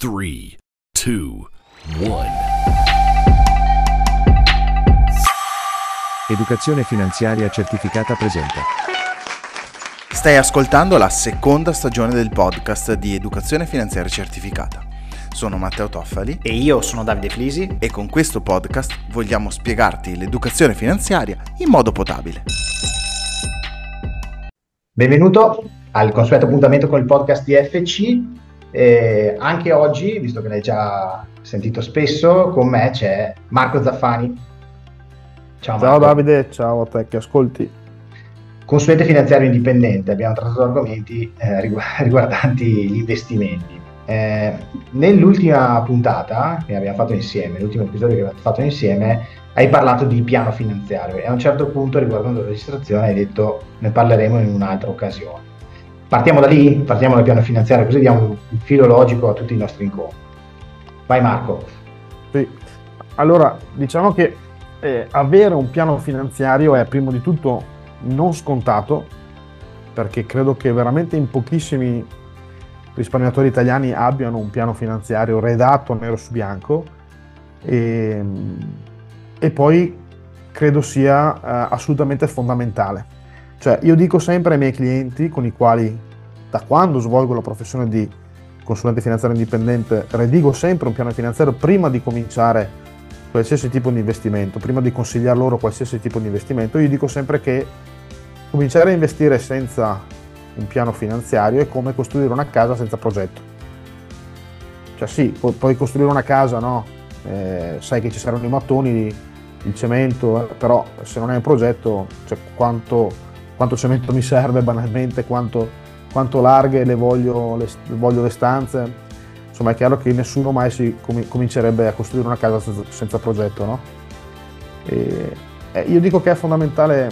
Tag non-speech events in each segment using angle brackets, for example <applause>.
3, 2, 1. Educazione finanziaria certificata presenta. Stai ascoltando la seconda stagione del podcast di Educazione finanziaria certificata. Sono Matteo Toffali E io sono Davide Flisi. e con questo podcast vogliamo spiegarti l'educazione finanziaria in modo potabile. Benvenuto al consueto appuntamento con il podcast di FC. Eh, anche oggi, visto che l'hai già sentito spesso, con me c'è Marco Zaffani. Ciao, Ciao Marco. Davide, ciao a te che ascolti. Consuete finanziario indipendente, abbiamo trattato argomenti eh, rigu- <laughs> riguardanti gli investimenti. Eh, nell'ultima puntata che abbiamo fatto insieme, l'ultimo episodio che abbiamo fatto insieme, hai parlato di piano finanziario e a un certo punto, riguardando la registrazione, hai detto ne parleremo in un'altra occasione. Partiamo da lì, partiamo dal piano finanziario, così diamo il filo logico a tutti i nostri incontri. Vai Marco. Sì. Allora, diciamo che eh, avere un piano finanziario è prima di tutto non scontato, perché credo che veramente in pochissimi risparmiatori italiani abbiano un piano finanziario redatto nero su bianco e, e poi credo sia eh, assolutamente fondamentale. Cioè, io dico sempre ai miei clienti con i quali da quando svolgo la professione di consulente finanziario indipendente, redigo sempre un piano finanziario prima di cominciare qualsiasi tipo di investimento, prima di consigliare loro qualsiasi tipo di investimento, io dico sempre che cominciare a investire senza un piano finanziario è come costruire una casa senza progetto. Cioè sì, pu- puoi costruire una casa, no? Eh, sai che ci saranno i mattoni, il cemento, eh, però se non hai un progetto, cioè quanto, quanto cemento mi serve banalmente, quanto, quanto larghe le voglio le, voglio le stanze. Insomma è chiaro che nessuno mai si comi- comincerebbe a costruire una casa senza, senza progetto, no? E, eh, io dico che è fondamentale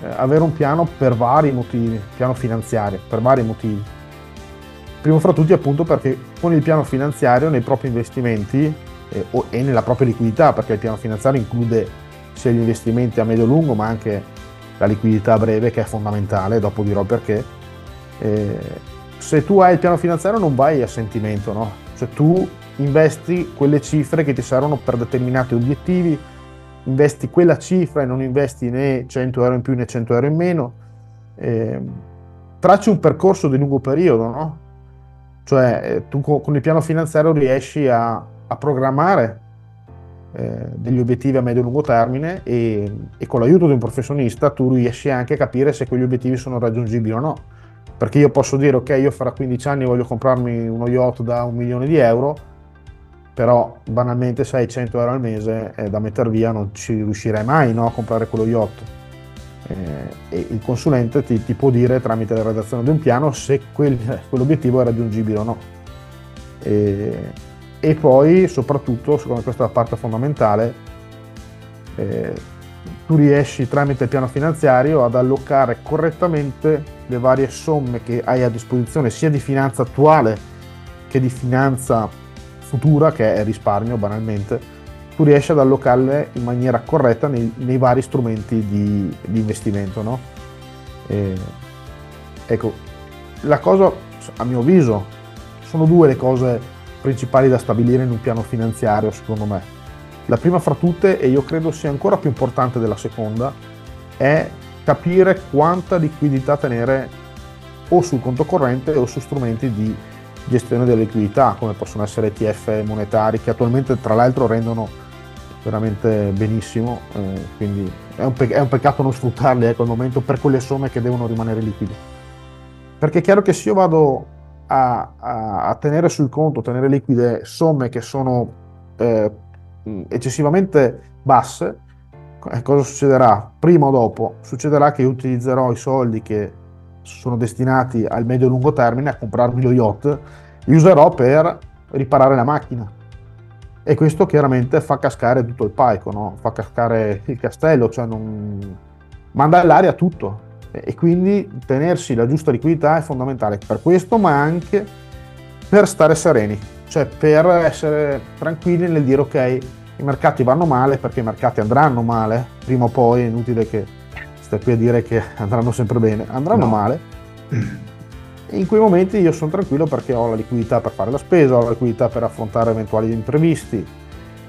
eh, avere un piano per vari motivi, piano finanziario, per vari motivi. Primo fra tutti appunto perché con il piano finanziario nei propri investimenti eh, o- e nella propria liquidità, perché il piano finanziario include sia gli investimenti a medio-lungo ma anche la liquidità breve che è fondamentale, dopo dirò perché. Eh, se tu hai il piano finanziario non vai a sentimento, no? Cioè tu investi quelle cifre che ti servono per determinati obiettivi, investi quella cifra e non investi né 100 euro in più né 100 euro in meno. Eh, tracci un percorso di lungo periodo, no? Cioè eh, tu co- con il piano finanziario riesci a, a programmare eh, degli obiettivi a medio-lungo termine e, e con l'aiuto di un professionista tu riesci anche a capire se quegli obiettivi sono raggiungibili o no. Perché io posso dire, ok, io fra 15 anni voglio comprarmi uno yacht da un milione di euro, però banalmente se hai 100 euro al mese è da mettere via, non ci riuscirai mai no, a comprare quello yacht. Eh, e il consulente ti, ti può dire tramite la redazione di un piano se quel- quell'obiettivo è raggiungibile o no. E, e poi soprattutto, secondo me questa è la parte fondamentale, eh, tu riesci tramite il piano finanziario ad allocare correttamente le varie somme che hai a disposizione sia di finanza attuale che di finanza futura, che è risparmio banalmente, tu riesci ad allocarle in maniera corretta nei, nei vari strumenti di, di investimento. No? E, ecco, la cosa, a mio avviso, sono due le cose principali da stabilire in un piano finanziario, secondo me. La prima fra tutte, e io credo sia ancora più importante della seconda, è capire quanta liquidità tenere o sul conto corrente o su strumenti di gestione della liquidità, come possono essere ETF monetari, che attualmente tra l'altro rendono veramente benissimo, eh, quindi è un, pe- è un peccato non sfruttarli ecco, al momento per quelle somme che devono rimanere liquide. Perché è chiaro che se io vado a, a- a tenere sul conto, tenere liquide somme che sono eh, eccessivamente basse, eh, cosa succederà? Prima o dopo succederà che io utilizzerò i soldi che sono destinati al medio-lungo termine a comprarmi lo yacht, li userò per riparare la macchina. E questo chiaramente fa cascare tutto il palco, no? fa cascare il castello, cioè non... manda all'aria tutto. E quindi tenersi la giusta liquidità è fondamentale per questo, ma anche per stare sereni, cioè per essere tranquilli nel dire ok, i mercati vanno male perché i mercati andranno male, prima o poi è inutile che stai qui a dire che andranno sempre bene, andranno No. male. <clears throat> in quei momenti io sono tranquillo perché ho la liquidità per fare la spesa, ho la liquidità per affrontare eventuali imprevisti,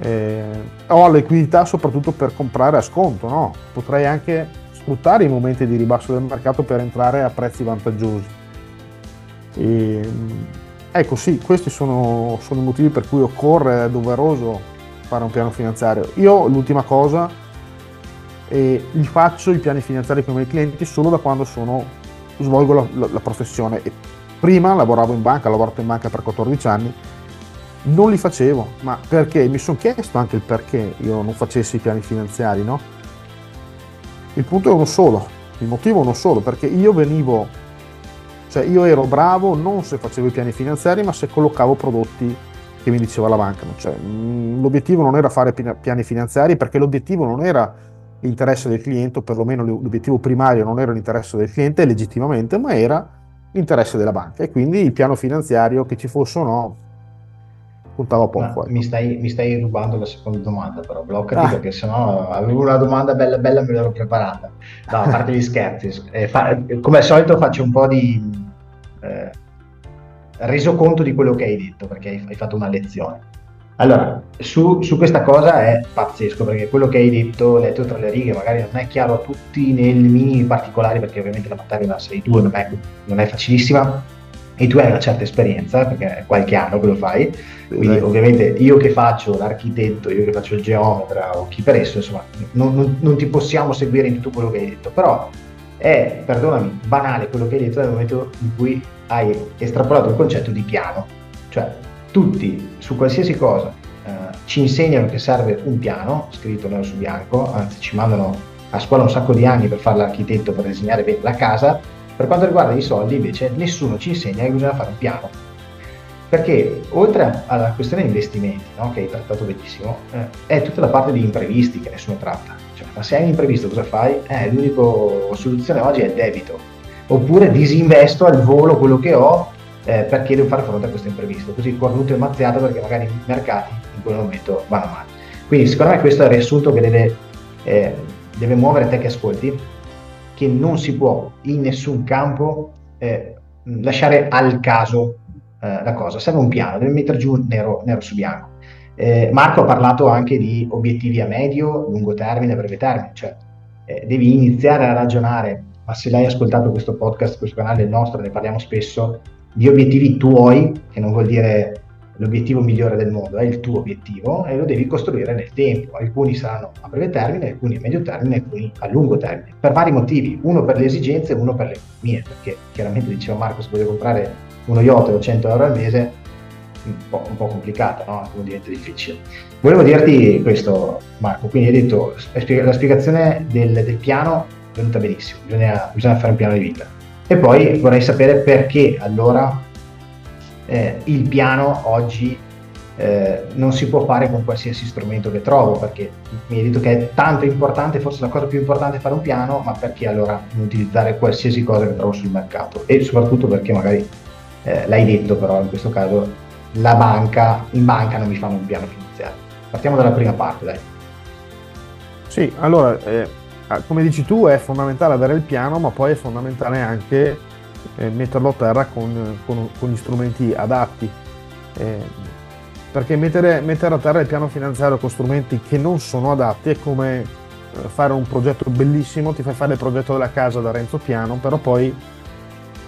eh, ho la liquidità soprattutto per comprare a sconto, no? potrei anche sfruttare i momenti di ribasso del mercato per entrare a prezzi vantaggiosi. E, ecco sì, questi sono, sono i motivi per cui occorre, è doveroso fare un piano finanziario. Io l'ultima cosa, eh, li faccio i piani finanziari con i miei clienti solo da quando sono, svolgo la, la, la professione. E prima lavoravo in banca, ho lavorato in banca per 14 anni, non li facevo, ma perché? Mi sono chiesto anche il perché io non facessi i piani finanziari, no? Il punto è uno solo, il motivo è uno solo, perché io venivo, cioè io ero bravo non se facevo i piani finanziari, ma se collocavo prodotti che mi diceva la banca. Cioè, mm, l'obiettivo non era fare piani finanziari perché l'obiettivo non era l'interesse del cliente, o perlomeno l'obiettivo primario non era l'interesse del cliente legittimamente, ma era l'interesse della banca. E quindi il piano finanziario, che ci fosse o no, puntava poco. Mi stai, mi, stai, rubando la seconda domanda, però bloccati ah. perché sennò avevo una domanda bella bella me l'ero preparata. No, a parte gli scherzi, eh, fa, come al solito faccio un po' di eh, resoconto di quello che hai detto perché hai, hai fatto una lezione. Allora, su, su, questa cosa è pazzesco perché quello che hai detto, letto tra le righe, magari non è chiaro a tutti nei minimi particolari perché ovviamente la la sei tu non è, non è facilissima e tu hai una certa esperienza perché è qualche anno che lo fai, quindi ovviamente io che faccio l'architetto, io che faccio il geometra o chi per esso, insomma, non, non, non ti possiamo seguire in tutto quello che hai detto, però è, perdonami, banale quello che hai detto nel momento in cui hai estrapolato il concetto di piano, cioè tutti su qualsiasi cosa eh, ci insegnano che serve un piano, scritto nero su bianco, anzi ci mandano a scuola un sacco di anni per fare l'architetto, per disegnare bene la casa, per quanto riguarda i soldi invece nessuno ci insegna che bisogna fare un piano. Perché oltre alla questione di investimenti, no, che hai trattato benissimo, eh, è tutta la parte di imprevisti che nessuno tratta. Cioè, ma se hai un imprevisto cosa fai? Eh, l'unica soluzione oggi è il debito. Oppure disinvesto al volo quello che ho eh, perché devo fare fronte a questo imprevisto. Così cornuto e mazziato perché magari i mercati in quel momento vanno male. Quindi secondo me questo è il riassunto che deve, eh, deve muovere te che ascolti che non si può in nessun campo eh, lasciare al caso eh, la cosa, serve un piano, deve mettere giù nero, nero su bianco. Eh, Marco ha parlato anche di obiettivi a medio, lungo termine, breve termine, cioè eh, devi iniziare a ragionare, ma se l'hai ascoltato questo podcast, questo canale è nostro, ne parliamo spesso, di obiettivi tuoi, che non vuol dire l'obiettivo migliore del mondo, è il tuo obiettivo e lo devi costruire nel tempo. Alcuni saranno a breve termine, alcuni a medio termine, alcuni a lungo termine, per vari motivi, uno per le esigenze e uno per le mie, perché chiaramente diceva Marco se voglio comprare uno yacht o 100 euro al mese, un po', un po complicata, no? diventa difficile. Volevo dirti questo Marco, quindi hai detto la spiegazione del, del piano è venuta benissimo, bisogna, bisogna fare un piano di vita. E poi vorrei sapere perché allora eh, il piano oggi eh, non si può fare con qualsiasi strumento che trovo, perché mi hai detto che è tanto importante, forse la cosa più importante è fare un piano, ma perché allora utilizzare qualsiasi cosa che trovo sul mercato? E soprattutto perché magari eh, l'hai detto, però in questo caso la banca, in banca non mi fanno un piano finanziario. Partiamo dalla prima parte, dai. Sì, allora, eh, come dici tu, è fondamentale avere il piano, ma poi è fondamentale anche eh, metterlo a terra con, con, con gli strumenti adatti. Eh, perché mettere, mettere, a terra il piano finanziario con strumenti che non sono adatti è come eh, fare un progetto bellissimo, ti fai fare il progetto della casa da Renzo Piano, però poi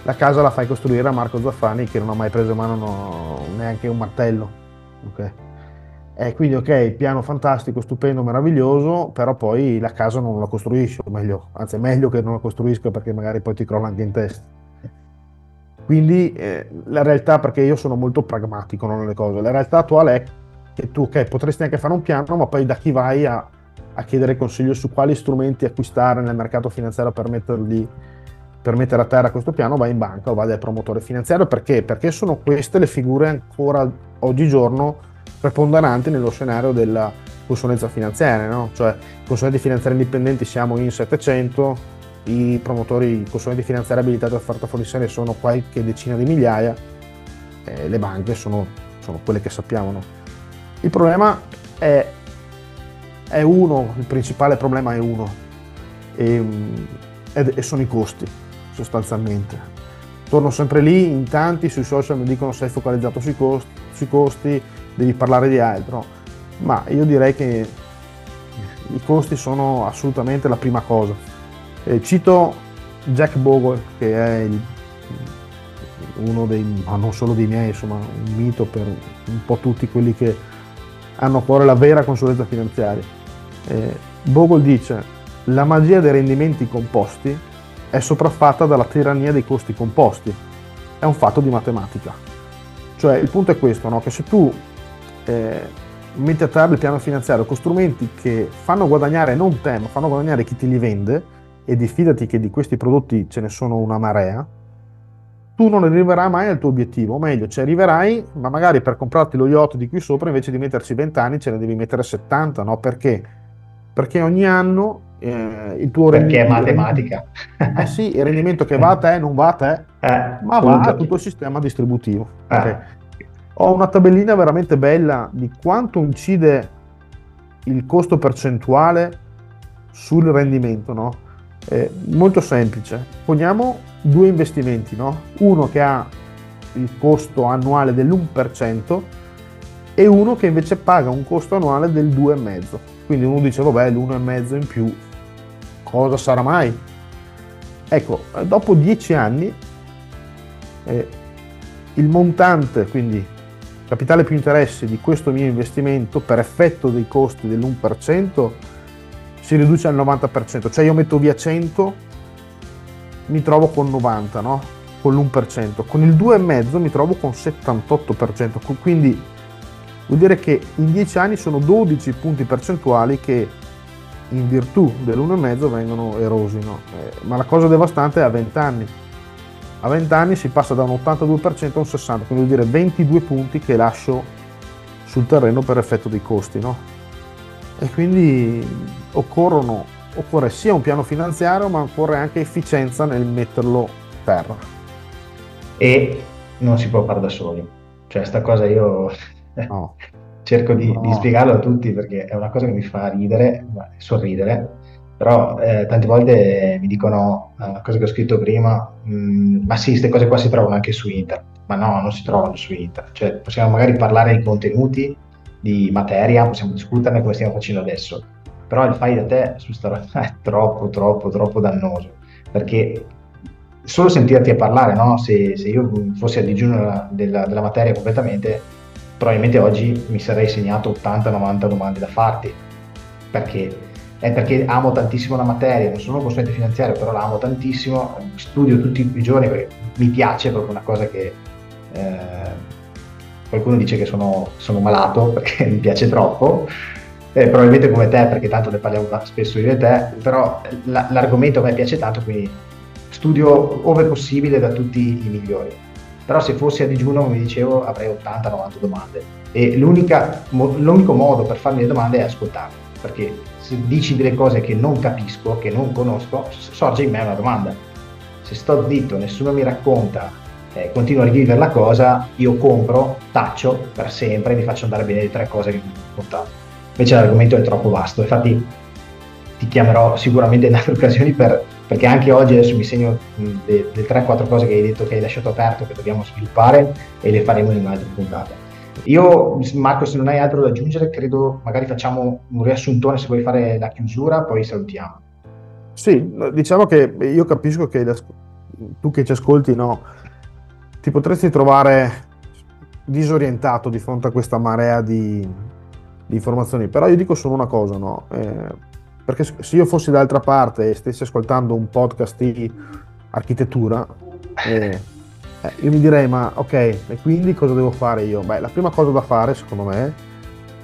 la casa la fai costruire a Marco Zaffani che non ha mai preso in mano no, neanche un martello. Okay? E quindi ok, piano fantastico, stupendo, meraviglioso, però poi la casa non la costruisci, o meglio, anzi è meglio che non la costruisca perché magari poi ti crolla anche in testa. Quindi eh, la realtà, perché io sono molto pragmatico nelle cose, la realtà attuale è che tu okay, potresti anche fare un piano, ma poi da chi vai a, a chiedere consiglio su quali strumenti acquistare nel mercato finanziario per, metterli, per mettere a terra questo piano, vai in banca o vai dal promotore finanziario. Perché? Perché sono queste le figure ancora oggigiorno preponderanti nello scenario della consulenza finanziaria, no? cioè consulenti finanziari indipendenti siamo in 700, i promotori, i consulenti finanziari abilitati a offerta fornizione sono qualche decina di migliaia, eh, le banche sono, sono, quelle che sappiamo. No? Il problema è, è, uno, il principale problema è uno, e, e, e sono i costi sostanzialmente. torno sempre lì, in tanti sui social mi dicono sei focalizzato sui costi, sui costi devi parlare di altro, ma io direi che i costi sono assolutamente la prima cosa. Eh, cito Jack Bogle, che è il, uno dei, ma non solo dei miei, insomma, un mito per un po' tutti quelli che hanno a cuore la vera consulenza finanziaria. Eh, Bogle dice, la magia dei rendimenti composti è sopraffatta dalla tirannia dei costi composti. È un fatto di matematica. Cioè il punto è questo, no? che se tu eh, metti a terra il piano finanziario con strumenti che fanno guadagnare non te, ma fanno guadagnare chi te li vende, e diffidati che di questi prodotti ce ne sono una marea, tu non arriverai mai al tuo obiettivo, o meglio, ci arriverai, ma magari per comprarti lo yacht di qui sopra, invece di metterci 20 anni, ce ne devi mettere 70, no? Perché? Perché ogni anno eh, il tuo Perché è matematica. Eh sì, il rendimento che <laughs> va a te non va a te, eh, ma va a tutto il sistema distributivo. Eh. Okay. Ho una tabellina veramente bella di quanto incide il costo percentuale sul rendimento, no? Eh, molto semplice. Poniamo due investimenti, no? uno che ha il costo annuale dell'1% e uno che invece paga un costo annuale del 2,5%. Quindi uno dice, vabbè, l'1,5% in più, cosa sarà mai? Ecco, dopo 10 anni eh, il montante, quindi capitale più interessi di questo mio investimento per effetto dei costi dell'1% si riduce al 90%, cioè io metto via 100, mi trovo con 90, no? Con l'1%, con il 2,5 mi trovo con 78%, quindi vuol dire che in 10 anni sono 12 punti percentuali che in virtù dell'1,5 vengono erosi, no? eh, ma la cosa devastante è a 20 anni. A 20 anni si passa da un 82% a un 60%, quindi vuol dire 22 punti che lascio sul terreno per effetto dei costi, no? E quindi occorrono, occorre sia un piano finanziario ma occorre anche efficienza nel metterlo a terra. E non si può fare da soli, cioè sta cosa io no. <laughs> cerco di, no. di, spiegarlo a tutti perché è una cosa che mi fa ridere, sorridere, però eh, tante volte mi dicono uh, cose che ho scritto prima, mm, ma sì, queste cose qua si trovano anche su internet, ma no, non si trovano su internet, cioè possiamo magari parlare di contenuti di materia, possiamo discuterne come stiamo facendo adesso, però il fai da te su sta roba è <laughs> troppo, troppo, troppo dannoso, perché solo sentirti a parlare, no? se, se, io fossi a digiuno della, della, materia completamente, probabilmente oggi mi sarei segnato 80-90 domande da farti, perché? È perché amo tantissimo la materia, non sono consulente finanziario, però la amo tantissimo, studio tutti i giorni perché mi piace, proprio una cosa che... Eh, qualcuno dice che sono, sono malato <laughs> perché mi piace troppo, eh, probabilmente come te perché tanto ne parliamo spesso io e te, però la, l'argomento a me piace tanto, quindi studio ove possibile da tutti i migliori. Però se fossi a digiuno, come dicevo, avrei 80-90 domande e l'unico modo per farmi le domande è ascoltarle, perché se dici delle cose che non capisco, che non conosco, sorge in me una domanda. Se sto zitto, nessuno mi racconta eh, continuo a rivivere la cosa, io compro, taccio per sempre mi faccio andare bene le tre cose che mi hanno portato. Invece l'argomento è troppo vasto, infatti ti chiamerò sicuramente in altre <laughs> occasioni per, perché anche oggi adesso mi segno delle 3-4 cose che hai detto che hai lasciato aperto che dobbiamo sviluppare e le faremo in un'altra puntata. Io, Marco, se non hai altro da aggiungere, credo magari facciamo un riassuntone se vuoi fare la chiusura, poi salutiamo. Sì, diciamo che io capisco che tu che ci ascolti, no, ti potresti trovare disorientato di fronte a questa marea di, di informazioni, però io dico solo una cosa, no? Eh, perché se io fossi dall'altra parte e stessi ascoltando un podcast di architettura, eh, eh, io mi direi, ma ok, e quindi cosa devo fare io? Beh, la prima cosa da fare, secondo me,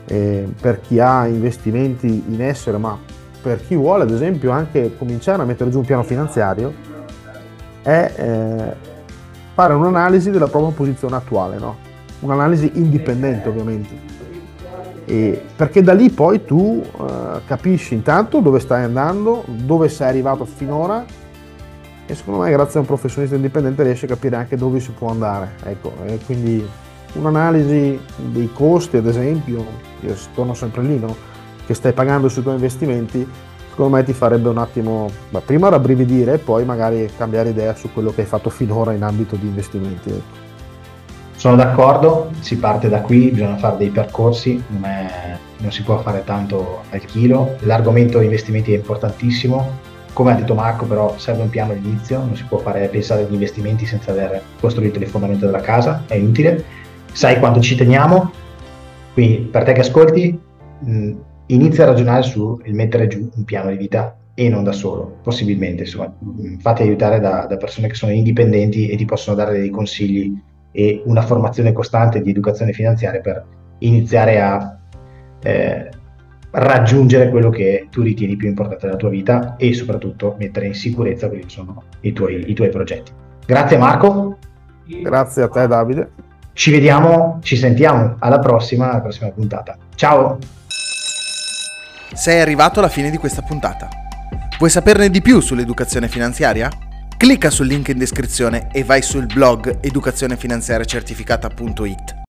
eh, per chi ha investimenti in essere, ma per chi vuole, ad esempio, anche cominciare a mettere giù un piano finanziario, è eh, fare un'analisi della propria posizione attuale, no? un'analisi indipendente ovviamente. E perché da lì poi tu uh, capisci intanto dove stai andando, dove sei arrivato finora e secondo me grazie a un professionista indipendente riesci a capire anche dove si può andare. Ecco, e quindi un'analisi dei costi ad esempio, io torno sempre lì, no? che stai pagando sui tuoi investimenti, secondo me ti farebbe un attimo, beh, prima rabbrividire e poi magari cambiare idea su quello che hai fatto finora in ambito di investimenti. ecco. Sono d'accordo, si parte da qui, bisogna fare dei percorsi, non, è- non si può fare tanto al chilo. L'argomento investimenti è importantissimo, come ha detto Marco però serve un piano all'inizio, non si può fare, pensare agli investimenti senza aver costruito le fondamenta della casa, è inutile. Sai quanto ci teniamo, quindi per te che ascolti mh, inizia a ragionare sul mettere giù un piano di vita e non da solo, possibilmente, insomma, mh, fatti aiutare da, da persone che sono indipendenti e ti possono dare dei consigli e una formazione costante di educazione finanziaria per iniziare a eh, raggiungere quello che tu ritieni più importante nella tua vita e soprattutto mettere in sicurezza quelli che sono i tuoi, i tuoi progetti. Grazie Marco, Grazie a te Davide. ci vediamo, ci sentiamo alla prossima, alla prossima puntata. Ciao! Sei arrivato alla fine di questa puntata. Vuoi saperne di più sull'educazione finanziaria? Clicca sul link in descrizione e vai sul blog educazionefinanziariacertificata.it.